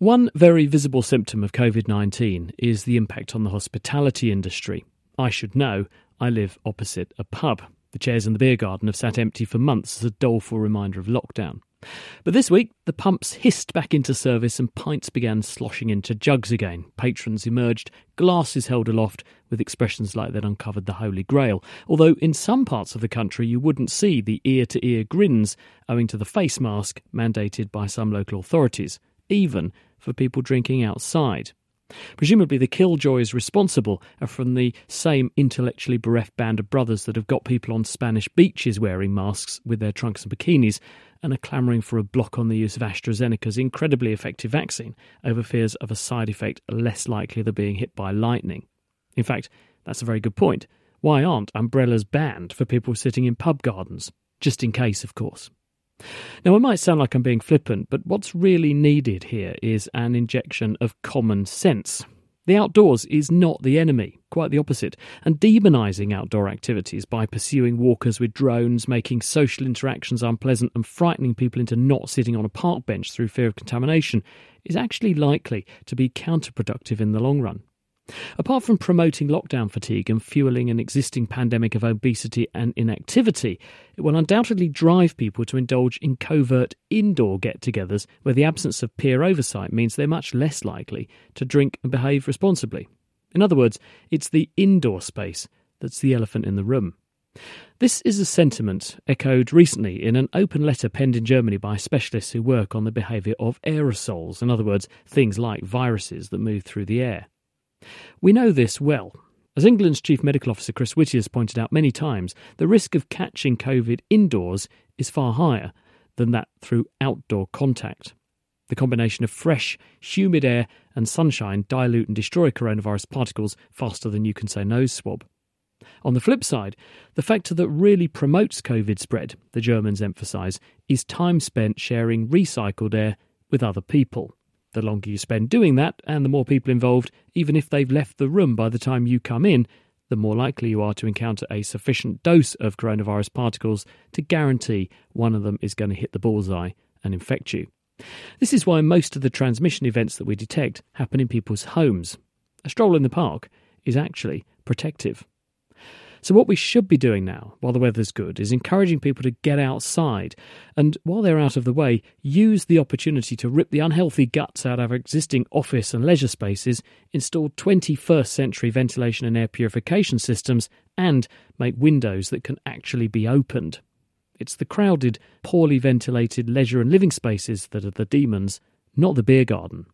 One very visible symptom of COVID 19 is the impact on the hospitality industry. I should know, I live opposite a pub. The chairs in the beer garden have sat empty for months as a doleful reminder of lockdown. But this week, the pumps hissed back into service and pints began sloshing into jugs again. Patrons emerged, glasses held aloft, with expressions like they'd uncovered the Holy Grail. Although in some parts of the country you wouldn't see the ear to ear grins owing to the face mask mandated by some local authorities, even for people drinking outside. Presumably, the killjoys responsible are from the same intellectually bereft band of brothers that have got people on Spanish beaches wearing masks with their trunks and bikinis and are clamouring for a block on the use of AstraZeneca's incredibly effective vaccine over fears of a side effect less likely than being hit by lightning. In fact, that's a very good point. Why aren't umbrellas banned for people sitting in pub gardens? Just in case, of course. Now, it might sound like I'm being flippant, but what's really needed here is an injection of common sense. The outdoors is not the enemy, quite the opposite, and demonising outdoor activities by pursuing walkers with drones, making social interactions unpleasant, and frightening people into not sitting on a park bench through fear of contamination is actually likely to be counterproductive in the long run. Apart from promoting lockdown fatigue and fueling an existing pandemic of obesity and inactivity, it will undoubtedly drive people to indulge in covert indoor get togethers where the absence of peer oversight means they're much less likely to drink and behave responsibly. In other words, it's the indoor space that's the elephant in the room. This is a sentiment echoed recently in an open letter penned in Germany by specialists who work on the behaviour of aerosols, in other words, things like viruses that move through the air. We know this well. As England's Chief Medical Officer Chris Whitty has pointed out many times, the risk of catching COVID indoors is far higher than that through outdoor contact. The combination of fresh, humid air and sunshine dilute and destroy coronavirus particles faster than you can say nose swab. On the flip side, the factor that really promotes COVID spread, the Germans emphasise, is time spent sharing recycled air with other people. The longer you spend doing that, and the more people involved, even if they've left the room by the time you come in, the more likely you are to encounter a sufficient dose of coronavirus particles to guarantee one of them is going to hit the bullseye and infect you. This is why most of the transmission events that we detect happen in people's homes. A stroll in the park is actually protective. So, what we should be doing now, while the weather's good, is encouraging people to get outside and, while they're out of the way, use the opportunity to rip the unhealthy guts out of our existing office and leisure spaces, install 21st century ventilation and air purification systems, and make windows that can actually be opened. It's the crowded, poorly ventilated leisure and living spaces that are the demons, not the beer garden.